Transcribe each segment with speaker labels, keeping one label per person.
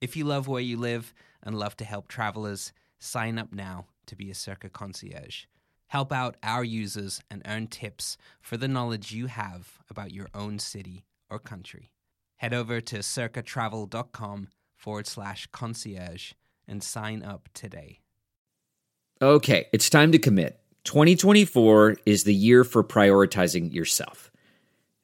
Speaker 1: If you love where you live and love to help travelers, sign up now to be a Cerca concierge. Help out our users and earn tips for the knowledge you have about your own city or country. Head over to cercatravel.com forward slash concierge and sign up today.
Speaker 2: Okay, it's time to commit. 2024 is the year for prioritizing yourself.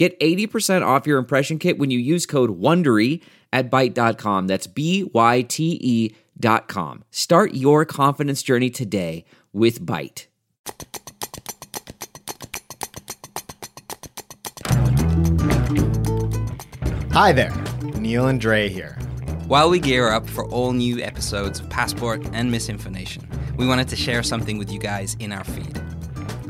Speaker 2: Get 80% off your impression kit when you use code WONDERY at Byte.com. That's B-Y-T-E dot com. Start your confidence journey today with Byte.
Speaker 3: Hi there, Neil and Dre here.
Speaker 1: While we gear up for all new episodes of Passport and Misinformation, we wanted to share something with you guys in our feed.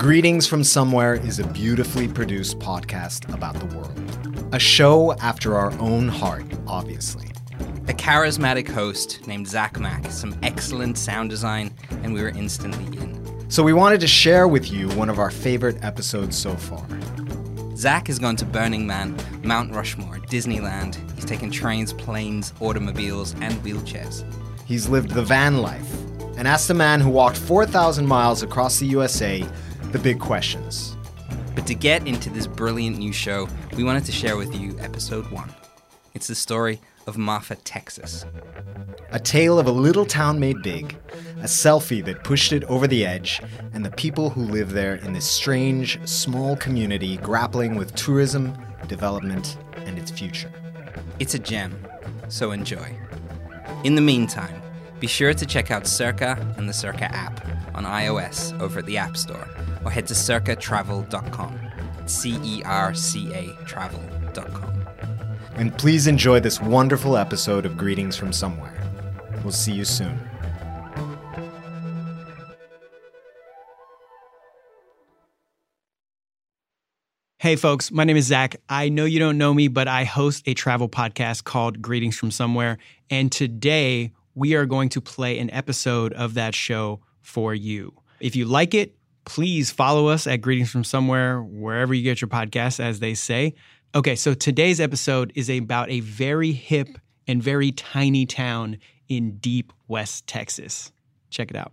Speaker 3: Greetings from Somewhere is a beautifully produced podcast about the world. A show after our own heart, obviously.
Speaker 1: A charismatic host named Zach Mack, some excellent sound design, and we were instantly in.
Speaker 3: So we wanted to share with you one of our favorite episodes so far.
Speaker 1: Zach has gone to Burning Man, Mount Rushmore, Disneyland. He's taken trains, planes, automobiles, and wheelchairs.
Speaker 3: He's lived the van life and asked a man who walked 4,000 miles across the USA the big questions.
Speaker 1: But to get into this brilliant new show, we wanted to share with you episode one. It's the story of Marfa, Texas.
Speaker 3: A tale of a little town made big, a selfie that pushed it over the edge, and the people who live there in this strange, small community grappling with tourism, development, and its future.
Speaker 1: It's a gem, so enjoy. In the meantime, be sure to check out Cerca and the Cerca app on iOS over at the App Store or head to cercatravel.com. C E R C A travel.com.
Speaker 3: And please enjoy this wonderful episode of Greetings from Somewhere. We'll see you soon.
Speaker 4: Hey, folks, my name is Zach. I know you don't know me, but I host a travel podcast called Greetings from Somewhere. And today we are going to play an episode of that show for you. If you like it, please follow us at Greetings from Somewhere, wherever you get your podcasts, as they say. Okay, so today's episode is about a very hip and very tiny town in deep West Texas. Check it out.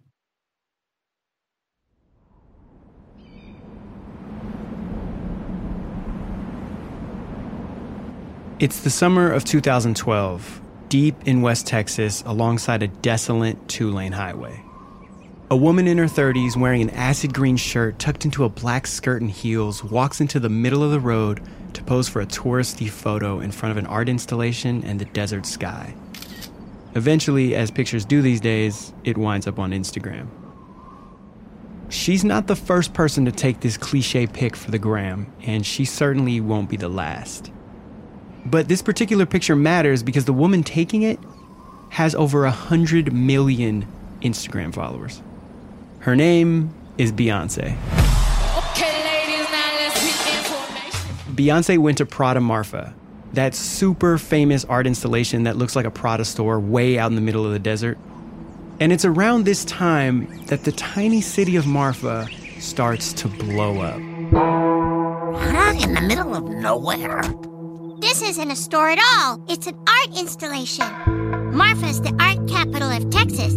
Speaker 4: It's the summer of 2012, deep in West Texas, alongside a desolate two lane highway. A woman in her 30s wearing an acid green shirt tucked into a black skirt and heels walks into the middle of the road to pose for a touristy photo in front of an art installation and the desert sky. Eventually, as pictures do these days, it winds up on Instagram. She's not the first person to take this cliche pic for the gram, and she certainly won't be the last. But this particular picture matters because the woman taking it has over 100 million Instagram followers. Her name is Beyonce.
Speaker 5: Okay, ladies, now let's information.
Speaker 4: Beyonce went to Prada Marfa, that super famous art installation that looks like a Prada store way out in the middle of the desert. And it's around this time that the tiny city of Marfa starts to blow up.
Speaker 6: really in the middle of nowhere.
Speaker 7: This isn't a store at all. It's an art installation. Marfa's the art capital of Texas.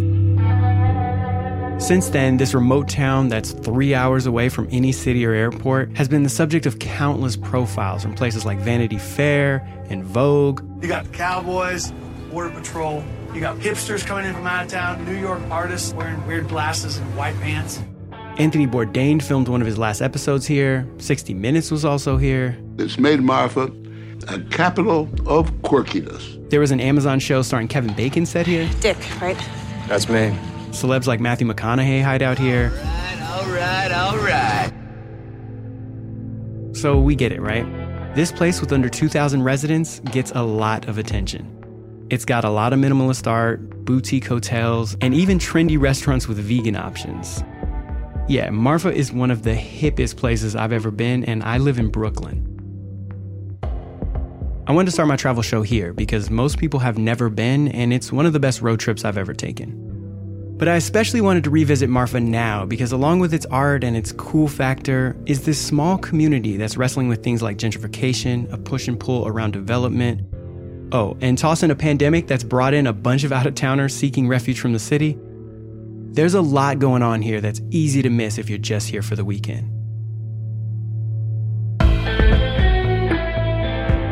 Speaker 4: Since then, this remote town that's three hours away from any city or airport has been the subject of countless profiles from places like Vanity Fair and Vogue.
Speaker 8: You got the Cowboys, Border Patrol. You got hipsters coming in from out of town, New York artists wearing weird glasses and white pants.
Speaker 4: Anthony Bourdain filmed one of his last episodes here. 60 Minutes was also here.
Speaker 9: It's made Marfa a capital of quirkiness.
Speaker 4: There was an Amazon show starring Kevin Bacon set here.
Speaker 10: Dick, right?
Speaker 11: That's me.
Speaker 4: Celebs like Matthew McConaughey hide out here.
Speaker 1: All right, all right, all right.
Speaker 4: So we get it, right? This place with under 2,000 residents gets a lot of attention. It's got a lot of minimalist art, boutique hotels, and even trendy restaurants with vegan options. Yeah, Marfa is one of the hippest places I've ever been, and I live in Brooklyn. I wanted to start my travel show here because most people have never been, and it's one of the best road trips I've ever taken. But I especially wanted to revisit Marfa now because, along with its art and its cool factor, is this small community that's wrestling with things like gentrification, a push and pull around development. Oh, and toss in a pandemic that's brought in a bunch of out of towners seeking refuge from the city. There's a lot going on here that's easy to miss if you're just here for the weekend.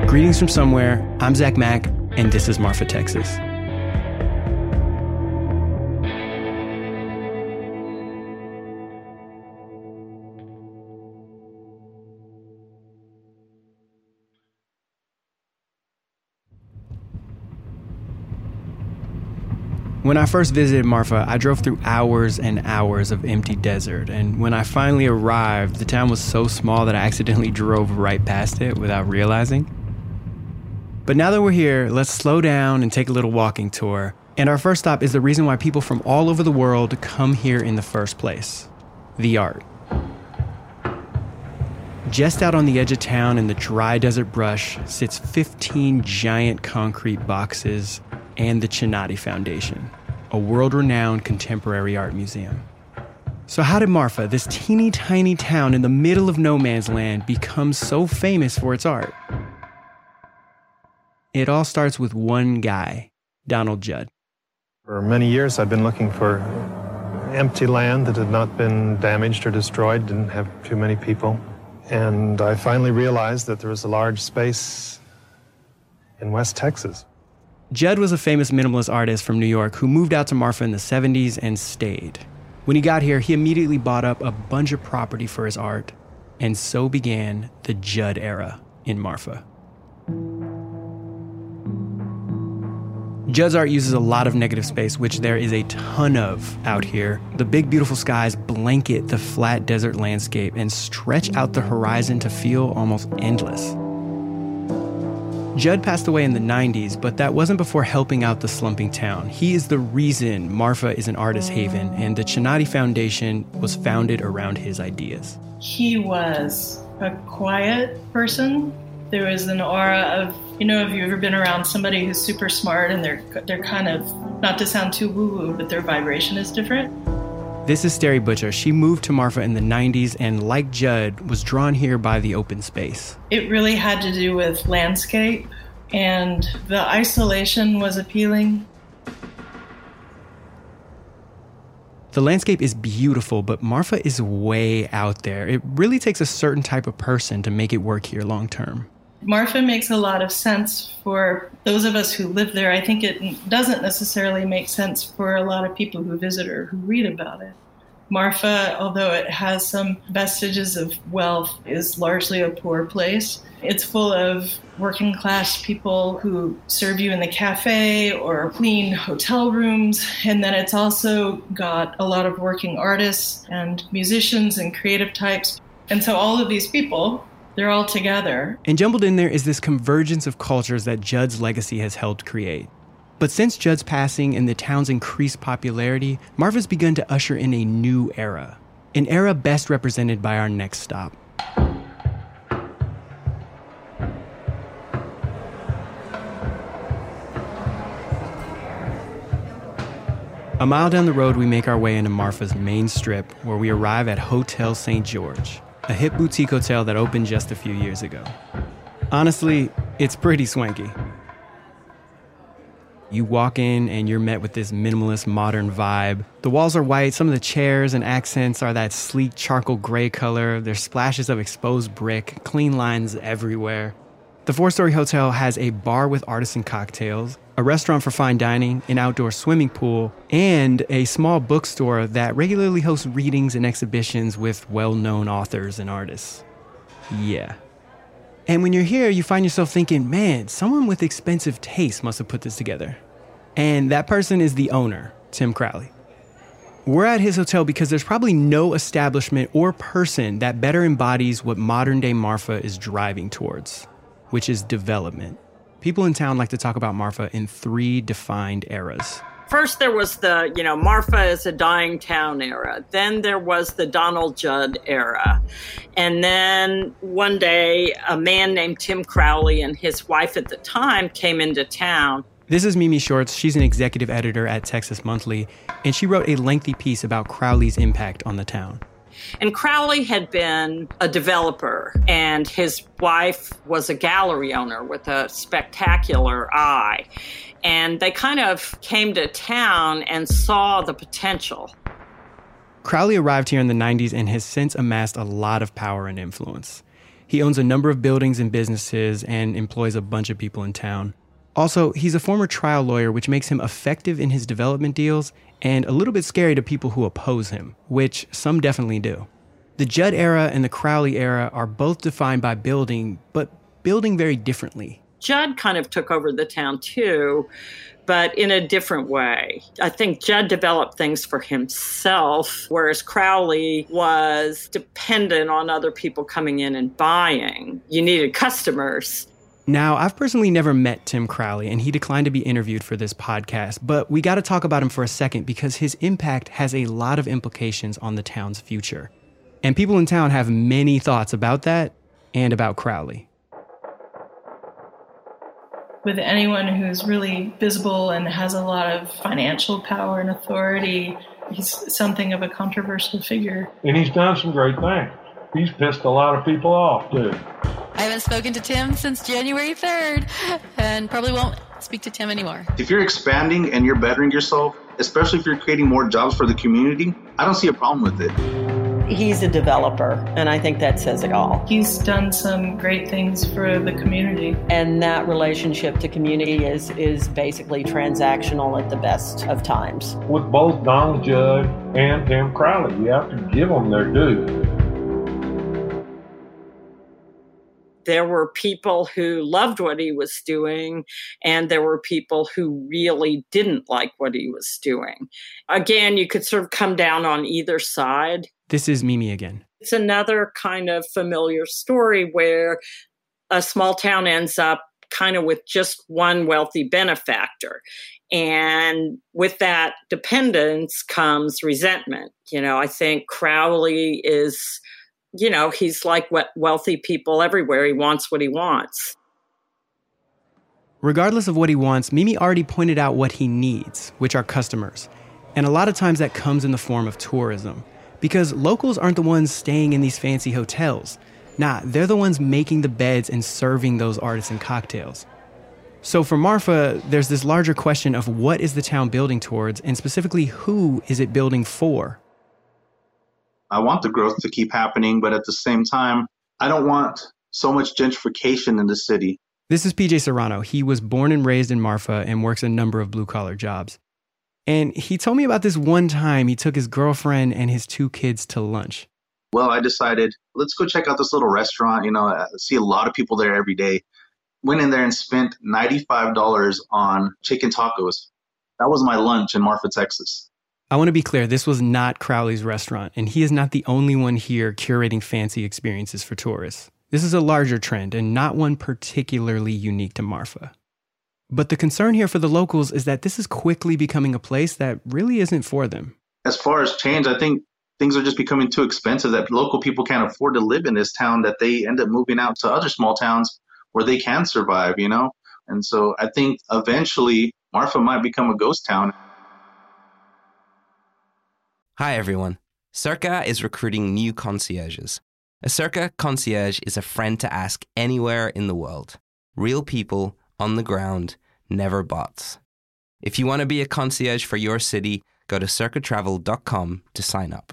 Speaker 4: Greetings from somewhere. I'm Zach Mack, and this is Marfa, Texas. When I first visited Marfa, I drove through hours and hours of empty desert, and when I finally arrived, the town was so small that I accidentally drove right past it without realizing. But now that we're here, let's slow down and take a little walking tour. And our first stop is the reason why people from all over the world come here in the first place the art. Just out on the edge of town in the dry desert brush sits 15 giant concrete boxes and the Chinati Foundation, a world renowned contemporary art museum. So, how did Marfa, this teeny tiny town in the middle of no man's land, become so famous for its art? It all starts with one guy, Donald Judd.
Speaker 12: For many years, I've been looking for empty land that had not been damaged or destroyed, didn't have too many people. And I finally realized that there was a large space in West Texas.
Speaker 4: Judd was a famous minimalist artist from New York who moved out to Marfa in the 70s and stayed. When he got here, he immediately bought up a bunch of property for his art, and so began the Judd era in Marfa. Judd's art uses a lot of negative space, which there is a ton of out here. The big, beautiful skies blanket the flat desert landscape and stretch out the horizon to feel almost endless. Judd passed away in the 90s, but that wasn't before helping out the slumping town. He is the reason Marfa is an artist haven, and the Chinati Foundation was founded around his ideas.
Speaker 13: He was a quiet person. There was an aura of, you know, have you ever been around somebody who's super smart and they're they're kind of not to sound too woo-woo, but their vibration is different.
Speaker 4: This is Sterry Butcher. She moved to Marfa in the 90s and, like Judd, was drawn here by the open space.
Speaker 13: It really had to do with landscape, and the isolation was appealing.
Speaker 4: The landscape is beautiful, but Marfa is way out there. It really takes a certain type of person to make it work here long term.
Speaker 13: Marfa makes a lot of sense for those of us who live there. I think it doesn't necessarily make sense for a lot of people who visit or who read about it. Marfa, although it has some vestiges of wealth, is largely a poor place. It's full of working class people who serve you in the cafe or clean hotel rooms. And then it's also got a lot of working artists and musicians and creative types. And so all of these people they're all together.
Speaker 4: And jumbled in there is this convergence of cultures that Judd's legacy has helped create. But since Judd's passing and the town's increased popularity, Marfa's begun to usher in a new era. An era best represented by our next stop. A mile down the road, we make our way into Marfa's main strip, where we arrive at Hotel St. George. A hip boutique hotel that opened just a few years ago. Honestly, it's pretty swanky. You walk in and you're met with this minimalist modern vibe. The walls are white, some of the chairs and accents are that sleek charcoal gray color. There's splashes of exposed brick, clean lines everywhere. The four story hotel has a bar with artisan cocktails, a restaurant for fine dining, an outdoor swimming pool, and a small bookstore that regularly hosts readings and exhibitions with well known authors and artists. Yeah. And when you're here, you find yourself thinking, man, someone with expensive taste must have put this together. And that person is the owner, Tim Crowley. We're at his hotel because there's probably no establishment or person that better embodies what modern day Marfa is driving towards, which is development. People in town like to talk about Marfa in three defined eras.
Speaker 10: First, there was the, you know, Marfa is a dying town era. Then there was the Donald Judd era. And then one day, a man named Tim Crowley and his wife at the time came into town.
Speaker 4: This is Mimi Swartz. She's an executive editor at Texas Monthly, and she wrote a lengthy piece about Crowley's impact on the town.
Speaker 10: And Crowley had been a developer, and his wife was a gallery owner with a spectacular eye. And they kind of came to town and saw the potential.
Speaker 4: Crowley arrived here in the 90s and has since amassed a lot of power and influence. He owns a number of buildings and businesses and employs a bunch of people in town. Also, he's a former trial lawyer, which makes him effective in his development deals and a little bit scary to people who oppose him, which some definitely do. The Judd era and the Crowley era are both defined by building, but building very differently.
Speaker 10: Judd kind of took over the town too, but in a different way. I think Judd developed things for himself, whereas Crowley was dependent on other people coming in and buying. You needed customers.
Speaker 4: Now, I've personally never met Tim Crowley, and he declined to be interviewed for this podcast, but we got to talk about him for a second because his impact has a lot of implications on the town's future. And people in town have many thoughts about that and about Crowley
Speaker 13: with anyone who's really visible and has a lot of financial power and authority, he's something of a controversial figure.
Speaker 11: And he's done some great things. He's pissed a lot of people off, too.
Speaker 14: I haven't spoken to Tim since January 3rd and probably won't speak to Tim anymore.
Speaker 15: If you're expanding and you're bettering yourself, especially if you're creating more jobs for the community, I don't see a problem with it
Speaker 16: he's a developer, and I think that says it all.
Speaker 13: He's done some great things for the community.
Speaker 16: And that relationship to community is, is basically transactional at the best of times.
Speaker 11: With both Donald Judd and Tim Crowley, you have to give them their due.
Speaker 10: There were people who loved what he was doing, and there were people who really didn't like what he was doing. Again, you could sort of come down on either side.
Speaker 4: This is Mimi again.
Speaker 10: It's another kind of familiar story where a small town ends up kind of with just one wealthy benefactor. And with that dependence comes resentment. You know, I think Crowley is, you know, he's like what wealthy people everywhere. He wants what he wants.
Speaker 4: Regardless of what he wants, Mimi already pointed out what he needs, which are customers. And a lot of times that comes in the form of tourism because locals aren't the ones staying in these fancy hotels. Nah, they're the ones making the beds and serving those artisan cocktails. So for Marfa, there's this larger question of what is the town building towards, and specifically, who is it building for?
Speaker 15: I want the growth to keep happening, but at the same time, I don't want so much gentrification in the city.
Speaker 4: This is PJ Serrano. He was born and raised in Marfa and works a number of blue collar jobs. And he told me about this one time he took his girlfriend and his two kids to lunch.
Speaker 15: Well, I decided, let's go check out this little restaurant. You know, I see a lot of people there every day. Went in there and spent $95 on chicken tacos. That was my lunch in Marfa, Texas.
Speaker 4: I want to be clear this was not Crowley's restaurant, and he is not the only one here curating fancy experiences for tourists. This is a larger trend and not one particularly unique to Marfa. But the concern here for the locals is that this is quickly becoming a place that really isn't for them.
Speaker 15: As far as change, I think things are just becoming too expensive that local people can't afford to live in this town that they end up moving out to other small towns where they can survive, you know? And so I think eventually Marfa might become a ghost town.
Speaker 1: Hi, everyone. Cerca is recruiting new concierges. A Cerca concierge is a friend to ask anywhere in the world. Real people on the ground, never bots. If you want to be a concierge for your city, go to cercatravel.com to sign up.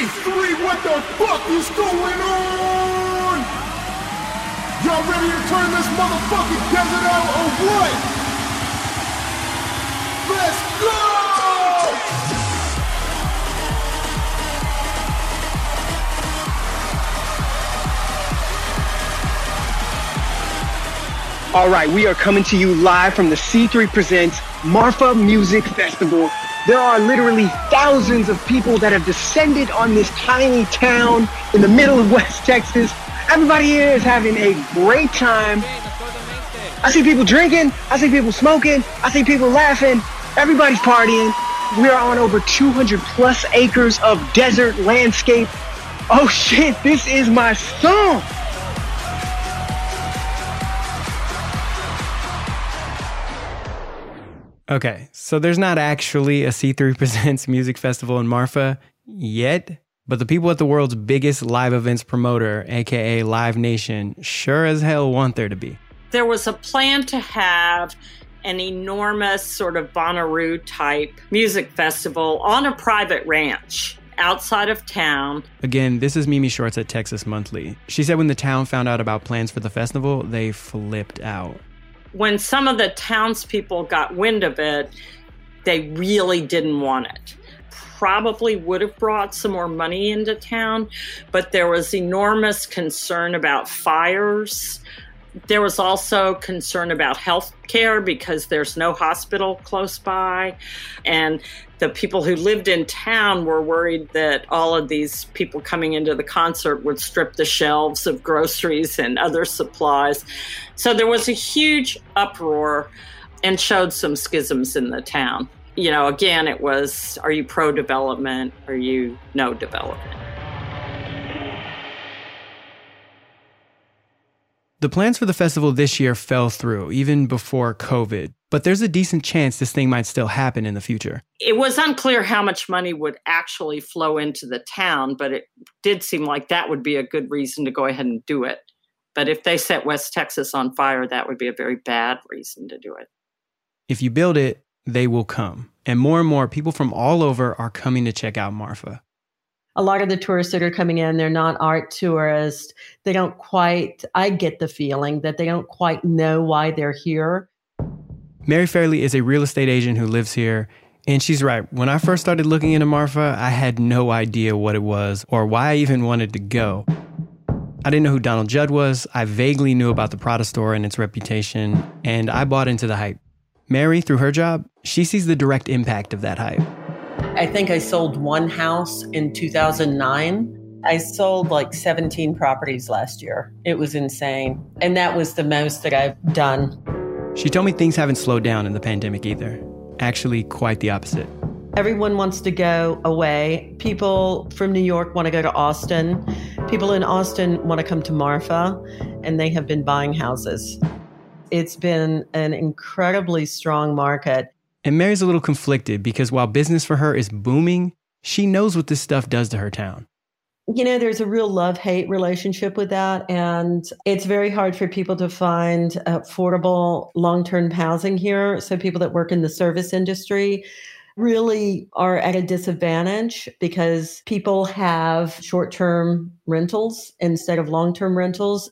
Speaker 17: C3, what the fuck is going on? Y'all ready to turn this motherfucking desert out or what? Let's go!
Speaker 18: All right, we are coming to you live from the C3 Presents Marfa Music Festival. There are literally thousands of people that have descended on this tiny town in the middle of West Texas. Everybody here is having a great time. I see people drinking, I see people smoking, I see people laughing. Everybody's partying. We are on over 200 plus acres of desert landscape. Oh shit, this is my song.
Speaker 4: Okay, so there's not actually a C3 Presents music festival in Marfa yet, but the people at the world's biggest live events promoter, aka Live Nation, sure as hell want there to be.
Speaker 10: There was a plan to have an enormous sort of Bonnaroo type music festival on a private ranch outside of town.
Speaker 4: Again, this is Mimi Swartz at Texas Monthly. She said when the town found out about plans for the festival, they flipped out.
Speaker 10: When some of the townspeople got wind of it, they really didn't want it. Probably would have brought some more money into town, but there was enormous concern about fires. There was also concern about health care because there's no hospital close by. And the people who lived in town were worried that all of these people coming into the concert would strip the shelves of groceries and other supplies. So there was a huge uproar and showed some schisms in the town. You know, again, it was are you pro development? Are you no development?
Speaker 4: The plans for the festival this year fell through, even before COVID, but there's a decent chance this thing might still happen in the future.
Speaker 10: It was unclear how much money would actually flow into the town, but it did seem like that would be a good reason to go ahead and do it. But if they set West Texas on fire, that would be a very bad reason to do it.
Speaker 4: If you build it, they will come. And more and more people from all over are coming to check out Marfa
Speaker 16: a lot of the tourists that are coming in, they're not art tourists. They don't quite, I get the feeling that they don't quite know why they're here.
Speaker 4: Mary Fairley is a real estate agent who lives here. And she's right. When I first started looking into Marfa, I had no idea what it was or why I even wanted to go. I didn't know who Donald Judd was. I vaguely knew about the Prada store and its reputation, and I bought into the hype. Mary, through her job, she sees the direct impact of that hype.
Speaker 16: I think I sold one house in 2009. I sold like 17 properties last year. It was insane. And that was the most that I've done.
Speaker 4: She told me things haven't slowed down in the pandemic either. Actually, quite the opposite.
Speaker 16: Everyone wants to go away. People from New York want to go to Austin. People in Austin want to come to Marfa, and they have been buying houses. It's been an incredibly strong market.
Speaker 4: And Mary's a little conflicted because while business for her is booming, she knows what this stuff does to her town.
Speaker 16: You know, there's a real love hate relationship with that. And it's very hard for people to find affordable long term housing here. So, people that work in the service industry really are at a disadvantage because people have short term rentals instead of long term rentals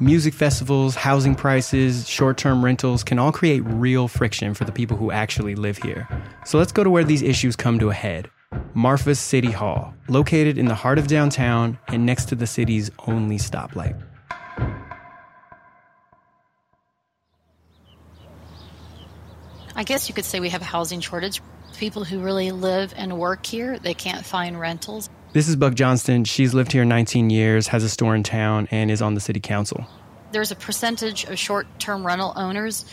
Speaker 4: music festivals, housing prices, short term rentals can all create real friction for the people who actually live here. So let's go to where these issues come to a head Marfa's City Hall, located in the heart of downtown and next to the city's only stoplight.
Speaker 14: I guess you could say we have a housing shortage. People who really live and work here, they can't find rentals.
Speaker 4: This is Buck Johnston. She's lived here 19 years, has a store in town, and is on the city council.
Speaker 14: There's a percentage of short term rental owners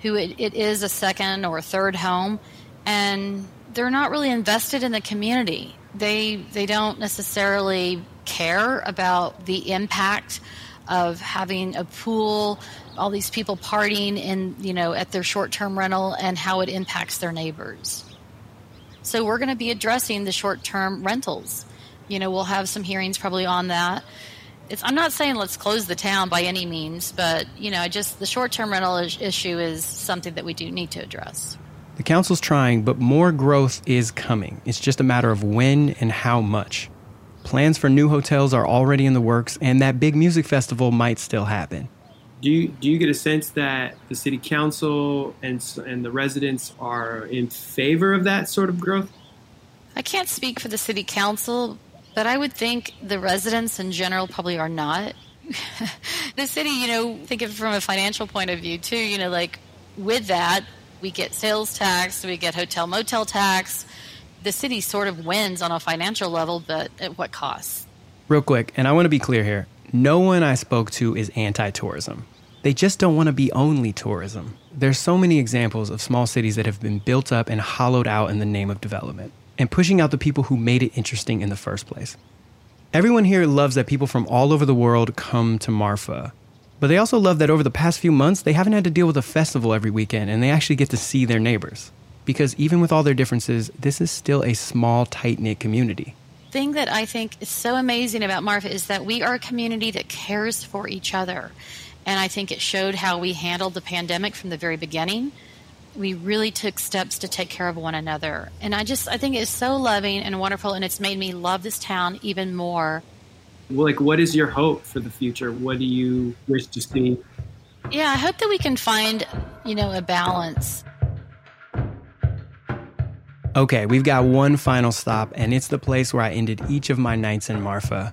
Speaker 14: who it, it is a second or a third home, and they're not really invested in the community. They, they don't necessarily care about the impact of having a pool, all these people partying in, you know, at their short-term rental and how it impacts their neighbors. So we're going to be addressing the short-term rentals. You know, we'll have some hearings probably on that. It's, I'm not saying let's close the town by any means, but you know, just the short-term rental is, issue is something that we do need to address.
Speaker 4: The council's trying, but more growth is coming. It's just a matter of when and how much. Plans for new hotels are already in the works, and that big music festival might still happen.
Speaker 19: Do you, do you get a sense that the city council and, and the residents are in favor of that sort of growth?
Speaker 14: I can't speak for the city council, but I would think the residents in general probably are not. the city, you know, think of it from a financial point of view too, you know, like with that, we get sales tax, we get hotel motel tax, the city sort of wins on a financial level, but at what cost?
Speaker 4: Real quick, and I want to be clear here no one I spoke to is anti tourism. They just don't want to be only tourism. There's so many examples of small cities that have been built up and hollowed out in the name of development and pushing out the people who made it interesting in the first place. Everyone here loves that people from all over the world come to Marfa, but they also love that over the past few months, they haven't had to deal with a festival every weekend and they actually get to see their neighbors because even with all their differences, this is still a small, tight knit community.
Speaker 14: Thing that I think is so amazing about Marfa is that we are a community that cares for each other. And I think it showed how we handled the pandemic from the very beginning. We really took steps to take care of one another. And I just, I think it's so loving and wonderful, and it's made me love this town even more.
Speaker 19: Well, Like, what is your hope for the future? What do you wish to see?
Speaker 14: Yeah, I hope that we can find, you know, a balance
Speaker 4: Okay, we've got one final stop, and it's the place where I ended each of my nights in Marfa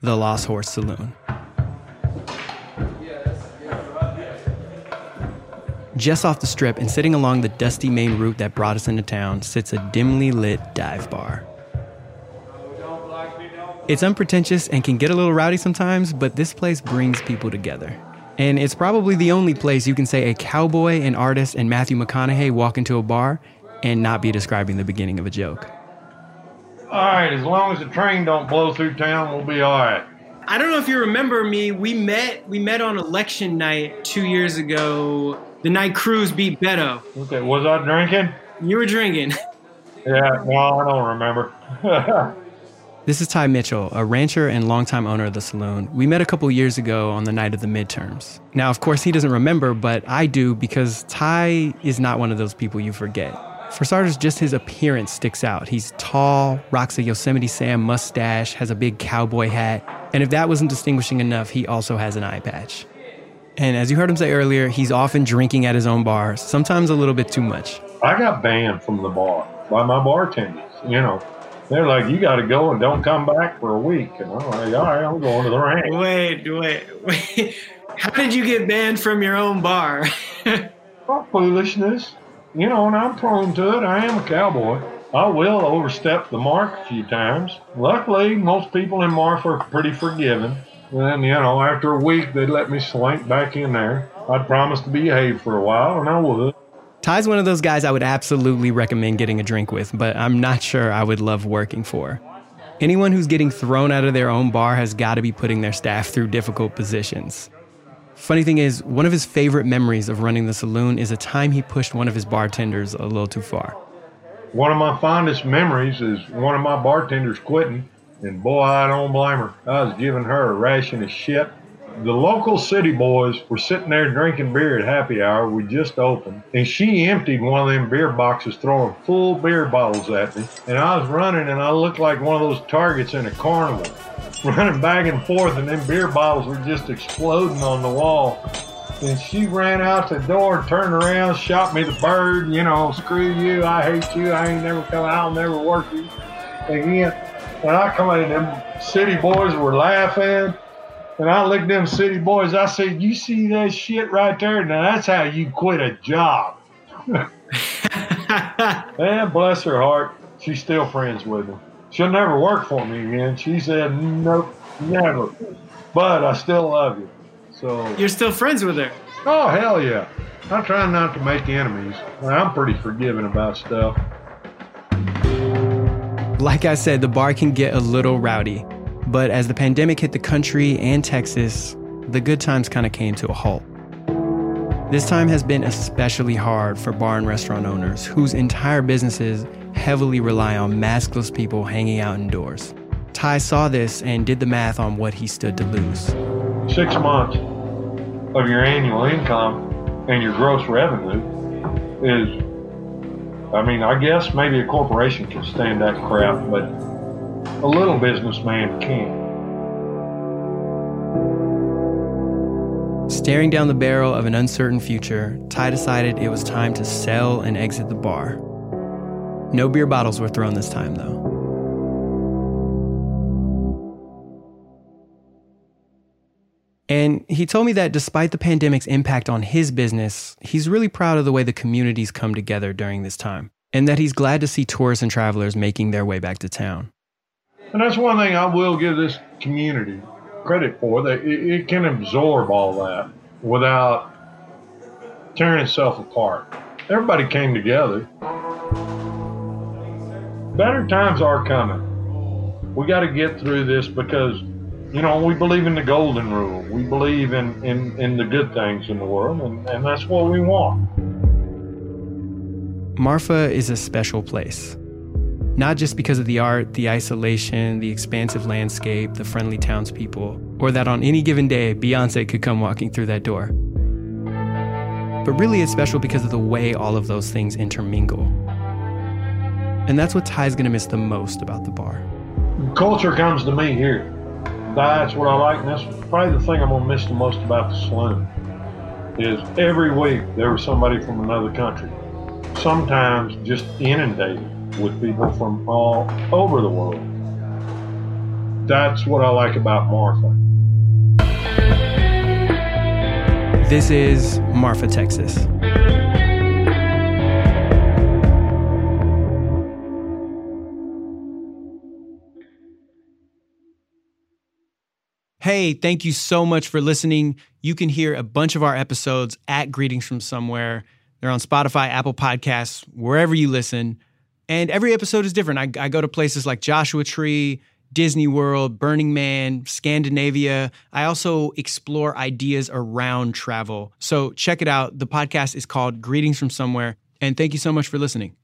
Speaker 4: the Lost Horse Saloon. Just off the strip and sitting along the dusty main route that brought us into town sits a dimly lit dive bar. It's unpretentious and can get a little rowdy sometimes, but this place brings people together. And it's probably the only place you can say a cowboy, an artist, and Matthew McConaughey walk into a bar and not be describing the beginning of a joke.
Speaker 11: All right, as long as the train don't blow through town, we'll be all right.
Speaker 19: I don't know if you remember me. We met. We met on election night two years ago. The night Cruz beat Beto.
Speaker 11: Okay, was I drinking?
Speaker 19: You were drinking.
Speaker 11: Yeah, no, I don't remember.
Speaker 4: this is Ty Mitchell, a rancher and longtime owner of the saloon. We met a couple years ago on the night of the midterms. Now, of course, he doesn't remember, but I do because Ty is not one of those people you forget. For starters, just his appearance sticks out. He's tall, rocks a Yosemite Sam mustache, has a big cowboy hat, and if that wasn't distinguishing enough, he also has an eye patch. And as you heard him say earlier, he's often drinking at his own bar, sometimes a little bit too much.
Speaker 11: I got banned from the bar by my bartenders. You know, they're like, "You got to go and don't come back for a week." And I'm like, "All right, I'm going to the ranch."
Speaker 19: Wait, wait, wait. How did you get banned from your own bar?
Speaker 11: oh, foolishness you know, and I'm prone to it. I am a cowboy. I will overstep the mark a few times. Luckily, most people in Marfa are pretty forgiving. And, you know, after a week, they'd let me slink back in there. I'd promise to behave for a while, and I would.
Speaker 4: Ty's one of those guys I would absolutely recommend getting a drink with, but I'm not sure I would love working for. Anyone who's getting thrown out of their own bar has got to be putting their staff through difficult positions. Funny thing is, one of his favorite memories of running the saloon is a time he pushed one of his bartenders a little too far.
Speaker 11: One of my fondest memories is one of my bartenders quitting, and boy, I don't blame her. I was giving her a ration of shit. The local city boys were sitting there drinking beer at happy hour. We just opened, and she emptied one of them beer boxes, throwing full beer bottles at me. And I was running, and I looked like one of those targets in a carnival running back and forth, and then beer bottles were just exploding on the wall. And she ran out the door, turned around, shot me the bird, you know, screw you, I hate you, I ain't never come out, I'll never work you again. When I come in, them city boys were laughing. And I looked them city boys, I said, You see that shit right there? Now that's how you quit a job. and bless her heart, she's still friends with him. She'll never work for me again. She said, nope, never. But I still love you. So
Speaker 19: You're still friends with her.
Speaker 11: Oh hell yeah! I'm trying not to make enemies. I'm pretty forgiving about stuff.
Speaker 4: Like I said, the bar can get a little rowdy. But as the pandemic hit the country and Texas, the good times kind of came to a halt. This time has been especially hard for bar and restaurant owners whose entire businesses heavily rely on maskless people hanging out indoors. Ty saw this and did the math on what he stood to lose.
Speaker 11: Six months of your annual income and your gross revenue is, I mean, I guess maybe a corporation can stand that crap, but a little businessman can't.
Speaker 4: Staring down the barrel of an uncertain future, Ty decided it was time to sell and exit the bar. No beer bottles were thrown this time, though. And he told me that despite the pandemic's impact on his business, he's really proud of the way the communities come together during this time, and that he's glad to see tourists and travelers making their way back to town.
Speaker 11: And that's one thing I will give this community credit for that it, can absorb all that without tearing itself apart. Everybody came together. Better times are coming. We got to get through this because, you know, we believe in the golden rule. We believe in, in, in the good things in the world, and, and that's what we want.
Speaker 4: Marfa is a special place. Not just because of the art, the isolation, the expansive landscape, the friendly townspeople, or that on any given day, Beyonce could come walking through that door. But really, it's special because of the way all of those things intermingle. And that's what Ty's gonna miss the most about the bar.
Speaker 11: Culture comes to me here. That's what I like, and that's probably the thing I'm gonna miss the most about the saloon. Is every week there was somebody from another country, sometimes just inundated with people from all over the world. That's what I like about Marfa.
Speaker 4: This is Marfa, Texas. Hey, thank you so much for listening. You can hear a bunch of our episodes at Greetings from Somewhere. They're on Spotify, Apple Podcasts, wherever you listen. And every episode is different. I, I, go to places like Joshua Tree, Disney World, Burning Man, Scandinavia. I also explore ideas around travel. So check it out. The podcast is called Greetings from Somewhere. And thank you so much for listening.